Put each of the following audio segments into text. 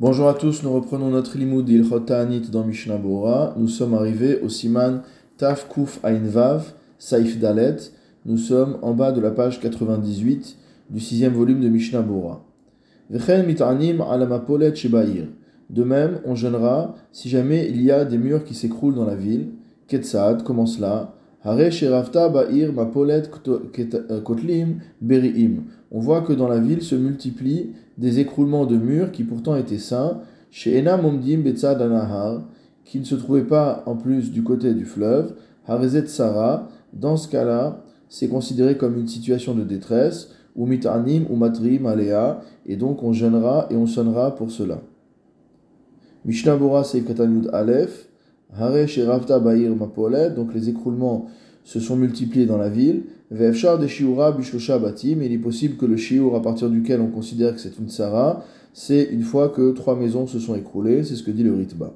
Bonjour à tous, nous reprenons notre limoud d'Ilchot dans Mishnah. Nous sommes arrivés au siman Taf Kuf Ain Vav, Saif Dalet. Nous sommes en bas de la page 98 du sixième volume de Mishnah. Vechen mit'anim alamapolet shebair. De même, on jeûnera si jamais il y a des murs qui s'écroulent dans la ville. Ketsad, comment cela beriim. On voit que dans la ville se multiplient des écroulements de murs qui pourtant étaient sains, chez Enam Omdim Betzad Anahar, qui ne se trouvaient pas en plus du côté du fleuve, Harezet Sarah, dans ce cas-là, c'est considéré comme une situation de détresse, ou mitanim ou matrim et donc on jeûnera et on sonnera pour cela. Mishnah Bora Seikatanud Aleph, Hare Sherafta Bair Mapolet, donc les écroulements se sont multipliés dans la ville, Vefshar de Shiura Bishlosha Batim, il est possible que le Shiur à partir duquel on considère que c'est une Sarah, c'est une fois que trois maisons se sont écroulées, c'est ce que dit le Ritba.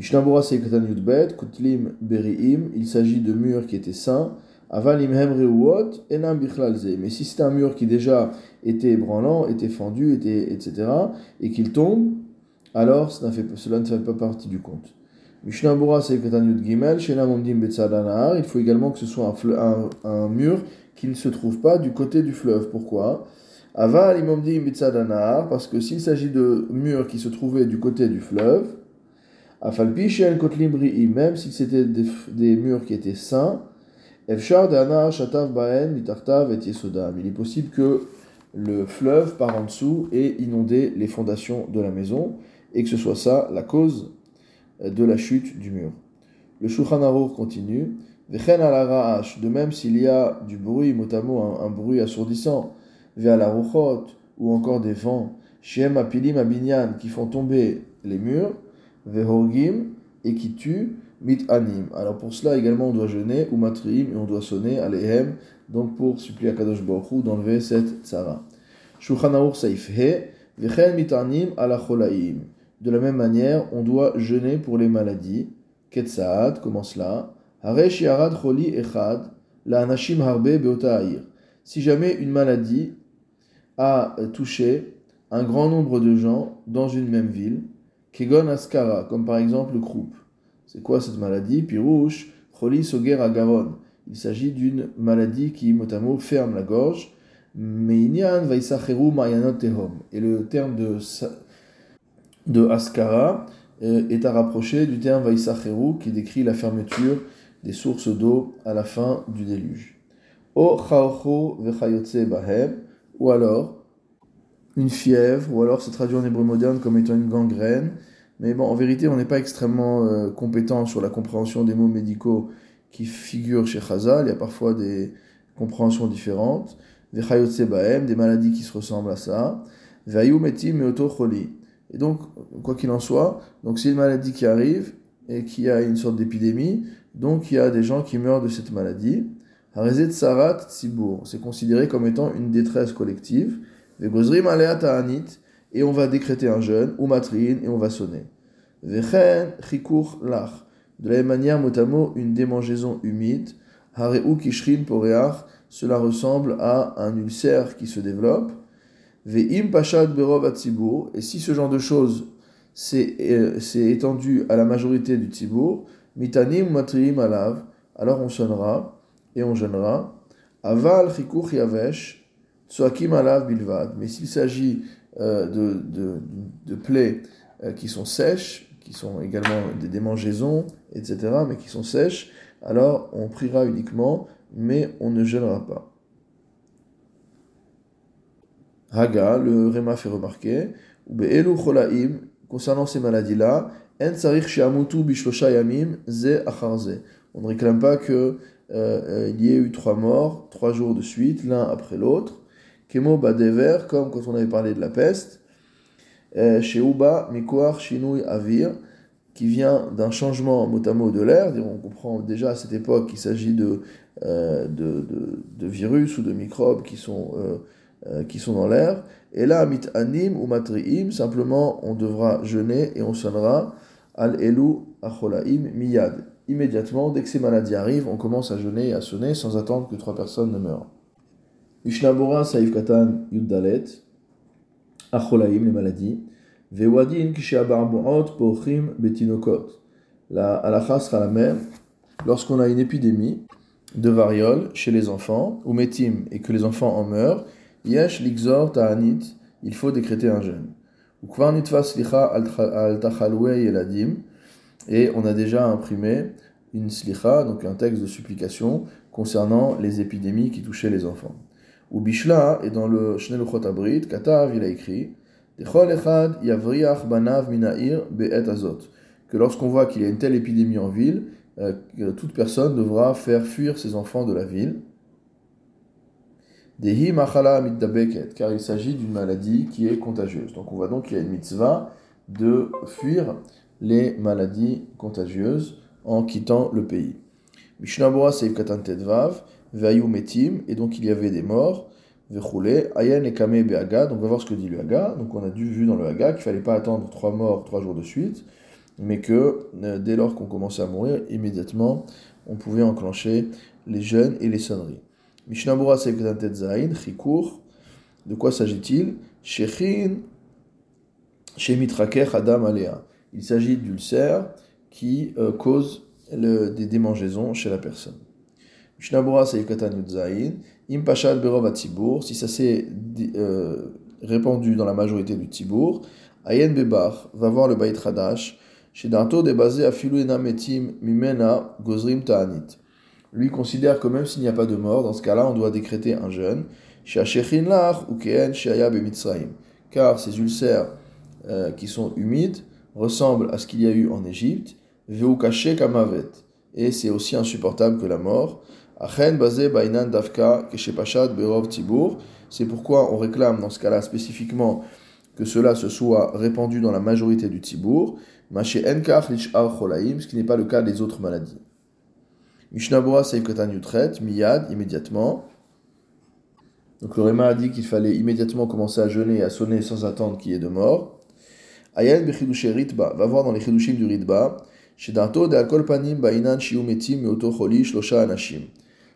Seikatan Yudbet, Kutlim Beriim, il s'agit de murs qui étaient saints, Aval Imhem Reuot, Enam Bichlalze. Mais si c'est un mur qui déjà était ébranlant, était fendu, était, etc., et qu'il tombe, alors cela ne fait pas partie du compte. Il faut également que ce soit un, mur qui ne se trouve pas du côté du fleuve. Pourquoi? Parce que s'il s'agit de murs qui se trouvaient du côté du fleuve, Afalpi même si c'était des, murs qui étaient sains, Efshar Shatav Baen Mitartav et Yesodam. Il est possible que le fleuve par en dessous et inondé les fondations de la maison, et que ce soit ça la cause de la chute du mur. Le Shulchan Aruch continue. De même s'il y a du bruit, motamo, un, un bruit assourdissant, vers la ou encore des vents, shem apilim abinyan, qui font tomber les murs, vehorgim, et qui tuent, mit anim. Alors pour cela également on doit jeûner, ou matriim, et on doit sonner, alehem, donc pour supplier à Kadosh Baruch d'enlever cette tzara. Shulchan Aruch saif he, vechen anim. De la même manière, on doit jeûner pour les maladies. Ketsaad, comment cela. Si jamais une maladie a touché un grand nombre de gens dans une même ville, kegon askara, comme par exemple le croup. C'est quoi cette maladie? Pirouche, choli soger agaron. Il s'agit d'une maladie qui, mot à mot, ferme la gorge. Meinyan vaisacheru mayanot. Et le terme de de Askara est à rapprocher du terme Vaisacheru qui décrit la fermeture des sources d'eau à la fin du déluge. O bahem, ou alors une fièvre, ou alors c'est traduit en hébreu moderne comme étant une gangrène. Mais bon, en vérité, on n'est pas extrêmement euh, compétent sur la compréhension des mots médicaux qui figurent chez Chazal. Il y a parfois des compréhensions différentes. bahem, des maladies qui se ressemblent à ça. Vayu metim. Et donc, quoi qu'il en soit, donc c'est une maladie qui arrive et qui a une sorte d'épidémie, donc il y a des gens qui meurent de cette maladie. Harizet Sarat c'est considéré comme étant une détresse collective. Et on va décréter un jeûne, ou matrine, et on va sonner. Vechen Chikur Lach. De la même manière, mot une démangeaison humide. Hareu Kishrin Poreach, cela ressemble à un ulcère qui se développe. Ve'im pashad berov et si ce genre de choses s'est euh, étendu à la majorité du tzibur, mitanim matriim alav, alors on sonnera et on jeûnera. Aval chikuch yavesh, tsoakim alav bilvad. Mais s'il s'agit euh, de, plaies euh, qui sont sèches, qui sont également des démangeaisons, etc., mais qui sont sèches, alors on priera uniquement, mais on ne jeûnera pas. Haga, le Réma fait remarquer, concernant ces maladies-là, on ne réclame pas qu'il euh, euh, y ait eu trois morts, trois jours de suite, l'un après l'autre. Kemo badever, comme quand on avait parlé de la peste. Euh, chez Uba, Mikoar, Shinui, Avir, qui vient d'un changement mot de l'air. On comprend déjà à cette époque qu'il s'agit de, virus ou de microbes qui sont qui sont dans l'air. Et là, mit anim ou matriim, simplement on devra jeûner et on sonnera al elu acholaim miyad. Immédiatement, dès que ces maladies arrivent, on commence à jeûner et à sonner sans attendre que trois personnes ne meurent. Mishnabura saif katan yuddalet acholaim, les maladies. Vewadin pochim betinokot. La halakha sera la même lorsqu'on a une épidémie de variole chez les enfants, ou metim, et que les enfants en meurent. Yesh lixor ta'anit, il faut décréter un jeûne. Et on a déjà imprimé une slicha, donc un texte de supplication concernant les épidémies qui touchaient les enfants. Ou Bishla, et dans le Shnel Abrit, Katav, il a écrit que lorsqu'on voit qu'il y a une telle épidémie en ville, euh, toute personne devra faire fuir ses enfants de la ville. Dehi machala car il s'agit d'une maladie qui est contagieuse. Donc on voit donc qu'il y a une mitzvah de fuir les maladies contagieuses en quittant le pays. Mishnabura Seif Katan Tedvav, Metim, et donc il y avait des morts, Vechoule, Ayen et Kame Beaga, donc on va voir ce que dit le Haga. Donc on a dû vu dans le Haga qu'il fallait pas attendre trois morts trois jours de suite, mais que euh, dès lors qu'on commençait à mourir, immédiatement on pouvait enclencher les jeûnes et les sonneries. Katan Tedzain, Chikour, de quoi s'agit-il? Shechin, Shemitrakech Adam Alea. Il s'agit d'ulcères qui euh, causent des démangeaisons chez la personne. Seifkatan Yudzaïn, Impashad Berov si ça s'est euh, répandu dans la majorité du Tibour, Ayen Bebar va voir le Bait Hadash, chez Danto débasé à Filuena Metim Mimena Gozrim Ta'anit. Lui considère que même s'il n'y a pas de mort, dans ce cas-là, on doit décréter un jeûne, car ces ulcères euh, qui sont humides ressemblent à ce qu'il y a eu en Égypte, et c'est aussi insupportable que la mort. C'est pourquoi on réclame dans ce cas-là spécifiquement que cela se soit répandu dans la majorité du tibour, ce qui n'est pas le cas des autres maladies. Mishnabura Seifkatan Yutret, Miyad, immédiatement. Donc le Réma a dit qu'il fallait immédiatement commencer à jeûner et à sonner sans attendre qu'il y ait de mort. Ayen Bechidushe Ritba, va voir dans les Chidushim du Ritba, de Alkol Panim Bainan Shiumetim Meoto Choli Shlosha Anashim.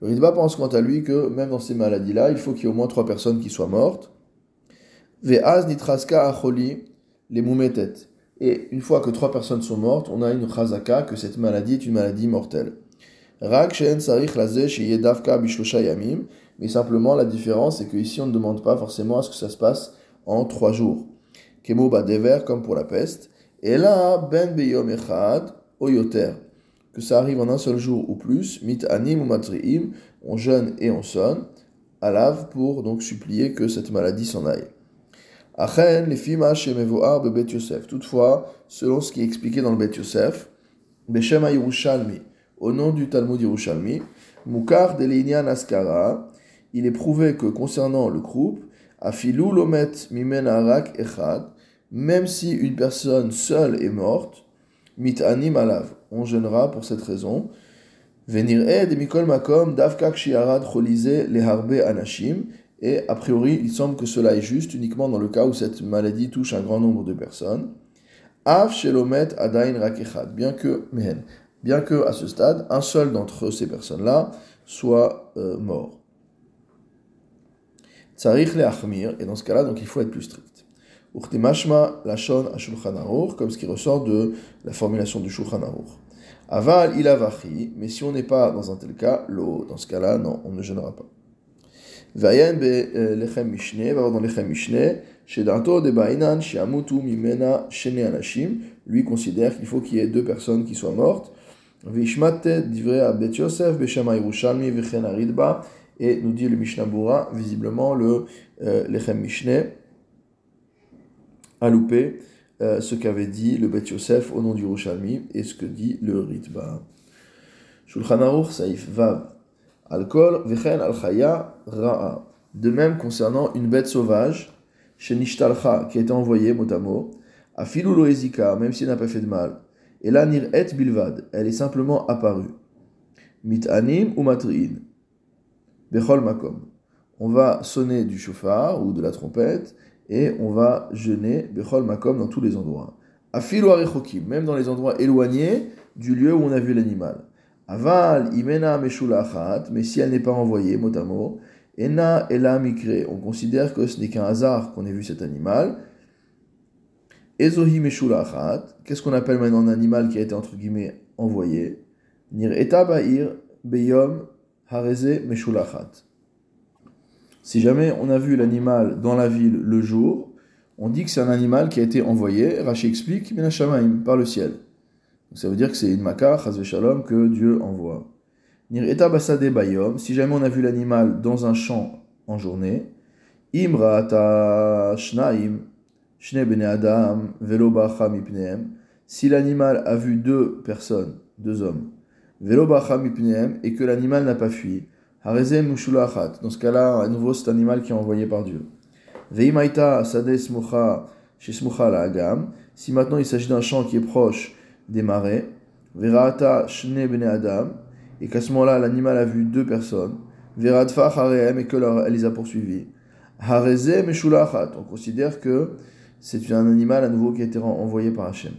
Le Ritba pense quant à lui que même dans ces maladies-là, il faut qu'il y ait au moins trois personnes qui soient mortes. Ve'az nitraska acholi les moumetet. Et une fois que trois personnes sont mortes, on a une chazaka que cette maladie est une maladie mortelle. Rak shen sarich laze yedavka yamim. Mais simplement, la différence, c'est qu'ici, on ne demande pas forcément à ce que ça se passe en trois jours. Kemo dever, comme pour la peste. Et là, ben beyom echad, oyoter que ça arrive en un seul jour ou plus, mit anim ou matriim, on jeûne et on sonne, alav pour donc supplier que cette maladie s'en aille. Achen, les fima shemevoar bebet Yosef. Toutefois, selon ce qui est expliqué dans le Bet Yosef, Beshema Yerushalmi, au nom du Talmud Yerushalmi, Mukar de Askara, il est prouvé que concernant le groupe, Afilou lomet mimen arak echad, même si une personne seule est morte, mit anim alav, on jeûnera pour cette raison. Venir ed mikol makom davkak shiarad cholise le harbe anashim. Et a priori, il semble que cela est juste uniquement dans le cas où cette maladie touche un grand nombre de personnes. Av shelomet adain rakechad. Bien que, bien que à ce stade, un seul d'entre ces personnes-là soit euh, mort. Tsarich le achmir. Et dans ce cas-là, donc il faut être plus strict. Urtimashma lashon ashulchan comme ce qui ressort de la formulation du shulchan Aval il avachi, mais si on n'est pas dans un tel cas, l'eau, dans ce cas-là, non, on ne gênera pas. Vayen be euh, lechem mishne, va voir dans lechem mishne, shedanto de bainan shiamutu mimena shene anashim, lui considère qu'il faut qu'il y ait deux personnes qui soient mortes. Vishmate divrei abet Yosef beshama Yerushalmi vechen aridba, et nous dit le Mishnah Bura, visiblement le euh, lechem mishne a loupé euh, ce qu'avait dit le Bet Yosef au nom du Rouchalmi et ce que dit le Ritba. Shulchan Aruch Saif Vav. Alcool, Vechen al Ra'a. De même concernant une bête sauvage, chez Nishtalcha, qui a été envoyée mot à mot, à même si elle n'a pas fait de mal. Et là, Nir et Bilvad, elle est simplement apparue. Mit'anim ou Matri'in? Bechol Makom. On va sonner du chauffard ou de la trompette et on va jeûner Bechol Makom dans tous les endroits. Afilu même dans les endroits éloignés du lieu où on a vu l'animal. Aval imena meshulachat, mais si elle n'est pas envoyée mot à mot, ena ela on considère que ce n'est qu'un hasard qu'on ait vu cet animal. Ezohi qu'est-ce qu'on appelle maintenant un animal qui a été entre guillemets envoyé? Nir Eta Ba'ir Beyom Hareze Meshulachat. Si jamais on a vu l'animal dans la ville le jour, on dit que c'est un animal qui a été envoyé, Rashi explique, par le ciel. Donc ça veut dire que c'est une maka, Shalom, que Dieu envoie. Nir Eta Basade Bayom, si jamais on a vu l'animal dans un champ en journée, Imra Ata Shnaim, Adam, si l'animal a vu deux personnes, deux hommes, et que l'animal n'a pas fui, dans ce cas-là, à nouveau, c'est un animal qui est envoyé par Dieu. Si maintenant il s'agit d'un champ qui est proche des marais, Adam, et qu'à ce moment-là, l'animal a vu deux personnes, et que leur, elle les a poursuivis. On considère que c'est un animal à nouveau qui a été envoyé par Hachem.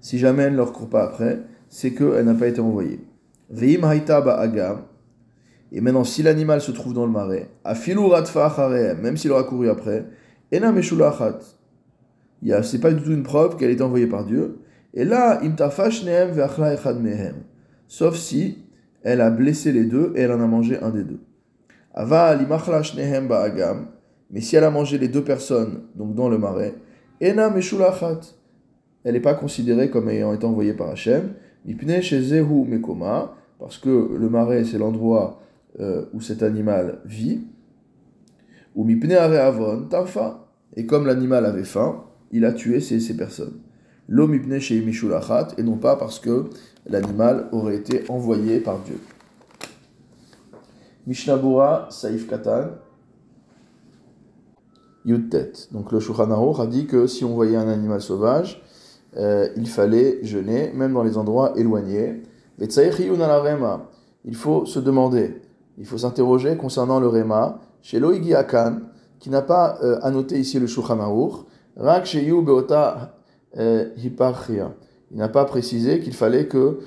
Si jamais elle ne leur court pas après, c'est qu'elle n'a pas été envoyée. Veim Haita Agam, et maintenant, si l'animal se trouve dans le marais, même s'il aura couru après, ena meshulachat. C'est pas du tout une preuve qu'elle est envoyée par Dieu. Et là, mehem. Sauf si elle a blessé les deux et elle en a mangé un des deux. Ava. Mais si elle a mangé les deux personnes, donc dans le marais, ena meshulachat. Elle n'est pas considérée comme ayant été envoyée par Hachem. Mipne shezehu mekoma. Parce que le marais, c'est l'endroit euh, où cet animal vit, ou mipne avon tarfa. Et comme l'animal avait faim, il a tué ces, personnes. Lo mipne chez mishulachat, et non pas parce que l'animal aurait été envoyé par Dieu. Mishnabura Saif Katan, Donc le Shulchan a dit que si on voyait un animal sauvage, euh, il fallait jeûner, même dans les endroits éloignés. Il faut se demander il faut s'interroger concernant le Réma, chez Loïgi Akan, qui n'a pas euh, annoté ici le Shulchan Rak Sheyu Beota euh. Il n'a pas précisé qu'il fallait que,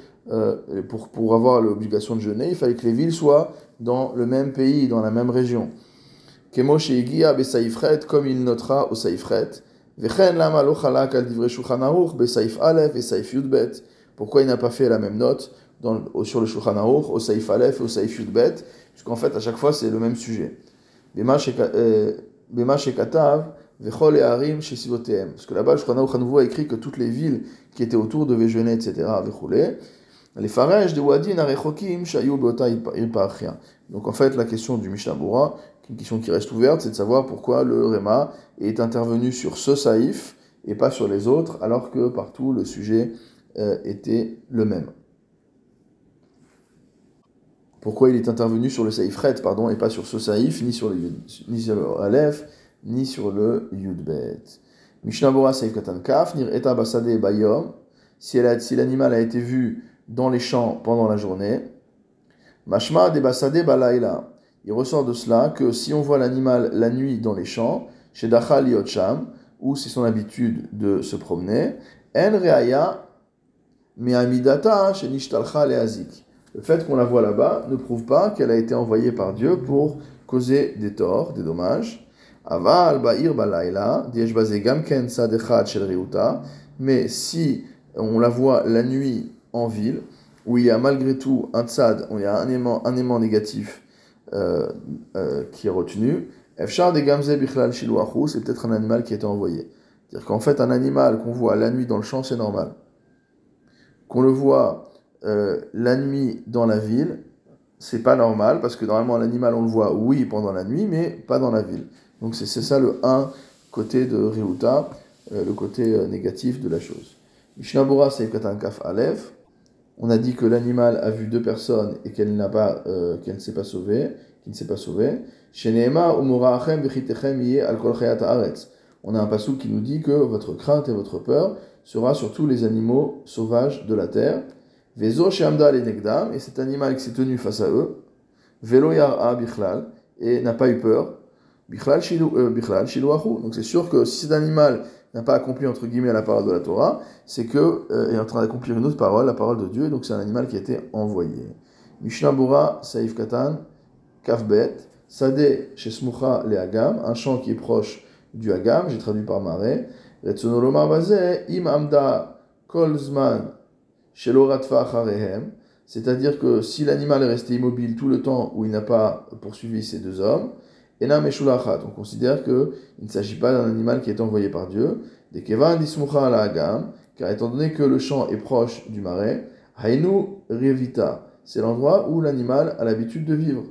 pour avoir l'obligation de jeûner, il fallait que les villes soient dans le même pays, dans la même région. Kemo Sheigia Besaifret, comme il notera au Saifret. Vechen Lama Lochalak al Divre Shulchan Besaif Aleph et Yudbet. Pourquoi il n'a pas fait la même note sur le Shulchan au Saif Aleph et au Saif Yudbet puisqu'en fait, à chaque fois, c'est le même sujet. Bema shekatav, vechol et harim chez Parce que là-bas, le nouveau a écrit que toutes les villes qui étaient autour devaient jeûner, etc. Les farej de wadin arechokim shayu beota Donc en fait, la question du Mishnah une question qui reste ouverte, c'est de savoir pourquoi le Réma est intervenu sur ce saïf et pas sur les autres, alors que partout le sujet euh, était le même pourquoi il est intervenu sur le saïfret, pardon, et pas sur ce saïf, ni sur le, ni sur le Aleph, ni sur le Yudbet. Mishnabura saïf katan kaf, nir eta basade bayom, si l'animal a été vu dans les champs pendant la journée, mashma de basade. Il ressort de cela que si on voit l'animal la nuit dans les champs, chez Dachal Yotcham, où c'est son habitude de se promener, en reaya amidata chez Nishtalcha leazik le fait qu'on la voit là-bas ne prouve pas qu'elle a été envoyée par Dieu pour causer des torts, des dommages. Mais si on la voit la nuit en ville, où il y a malgré tout un tzad, où il y a un aimant, un aimant négatif qui est retenu, c'est peut-être un animal qui a été envoyé. C'est-à-dire qu'en fait, un animal qu'on voit la nuit dans le champ, c'est normal. Qu'on le voit euh, la nuit dans la ville, c'est pas normal, parce que normalement l'animal on le voit, oui, pendant la nuit, mais pas dans la ville. Donc c'est ça le 1 côté de Riuta, euh, le côté euh, négatif de la chose. Mishnabura Seifkatan Kaf Aleph, on a dit que l'animal a vu deux personnes et qu'elle n'a pas, qu'elle ne s'est pas sauvée, qui ne s'est pas sauvée. On a un passou qui nous dit que votre crainte et votre peur sera sur tous les animaux sauvages de la terre. Et cet animal qui s'est tenu face à eux, Velo Bichlal, et n'a pas eu peur, Bichlal euh, Donc c'est sûr que si cet animal n'a pas accompli entre guillemets la parole de la Torah, c'est que euh, est en train d'accomplir une autre parole, la parole de Dieu, donc c'est un animal qui a été envoyé. Mishnah Bura, Saif Katan, Kafbet, Sade chez Smucha Leagam, un champ qui est proche du Hagam, j'ai traduit par Maré. Retsonolomar bazeh, im amda kolzman sheloratfa acharehem. C'est-à-dire que si l'animal est resté immobile tout le temps où il n'a pas poursuivi ces deux hommes, enam meshulachat, on considère qu'il ne s'agit pas d'un animal qui est envoyé par Dieu. Des kevan dismucha car étant donné que le champ est proche du marais, hainu revita, c'est l'endroit où l'animal a l'habitude de vivre.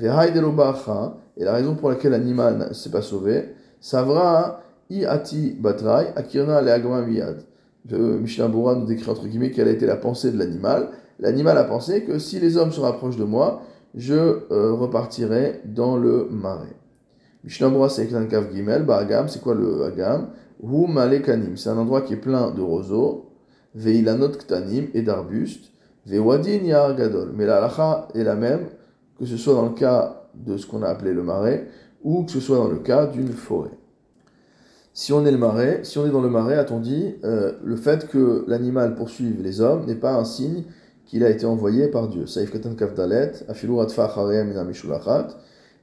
Et la raison pour laquelle l'animal ne s'est pas sauvé, Savra i ati batrai akirna le miyad. Le Mishnah Bora nous décrit entre guillemets quelle a été la pensée de l'animal. L'animal a pensé que si les hommes se rapprochent de moi, je euh, repartirai dans le marais. Mishnah c'est un kav gimel, Agam, c'est quoi le agam? Hu malekanim, c'est un endroit qui est plein de roseaux, veilanot ktanim et d'arbustes. Mais la halacha est la même que ce soit dans le cas de ce qu'on a appelé le marais, ou que ce soit dans le cas d'une forêt. Si on est le marais, si on est dans le marais, a-t-on dit, euh, le fait que l'animal poursuive les hommes n'est pas un signe qu'il a été envoyé par Dieu. Saif katan kavdalet, afiluratfa charem inamishulachat,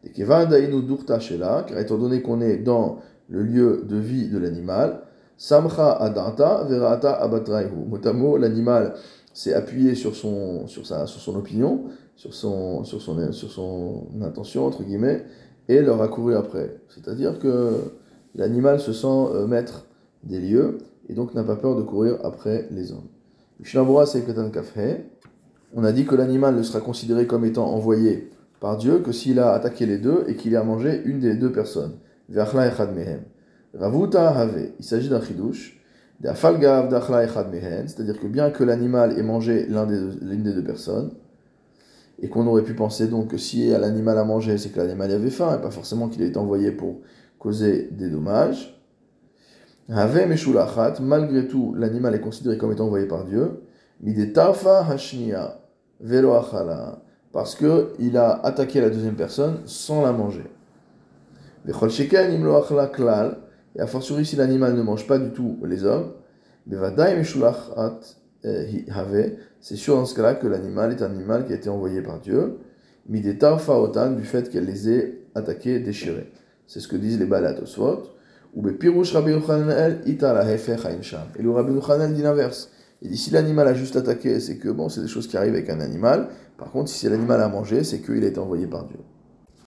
et kevadainu durta shela, car étant donné qu'on est dans le lieu de vie de l'animal, samcha adata verata abatraihu. Motamo, l'animal s'est appuyé sur son, sur, sa, sur son opinion, sur son, sur, son, sur son intention, entre guillemets, et leur a couru après. C'est-à-dire que l'animal se sent euh, maître des lieux, et donc n'a pas peur de courir après les hommes. On a dit que l'animal ne sera considéré comme étant envoyé par Dieu que s'il a attaqué les deux et qu'il a mangé une des deux personnes. Ravuta. Il s'agit d'un chidouche c'est-à-dire que bien que l'animal ait mangé l'une des, deux personnes, et qu'on aurait pu penser donc que si l'animal a mangé, c'est que l'animal avait faim, et pas forcément qu'il ait été envoyé pour causer des dommages. Malgré tout, l'animal est considéré comme étant envoyé par Dieu. Parce qu'il a attaqué la deuxième personne sans la manger. Et a fortiori, si l'animal ne mange pas du tout les hommes, euh, c'est sûr dans ce cas-là que l'animal est un animal qui a été envoyé par Dieu, otan du fait qu'elle les ait attaqués, déchirés. C'est ce que disent les balatosvot. Ou Rabbi ita la Et le Rabbi Yochanan dit l'inverse. Il dit si l'animal a juste attaqué, c'est que bon, c'est des choses qui arrivent avec un animal. Par contre, si l'animal a mangé, c'est qu'il a été envoyé par Dieu.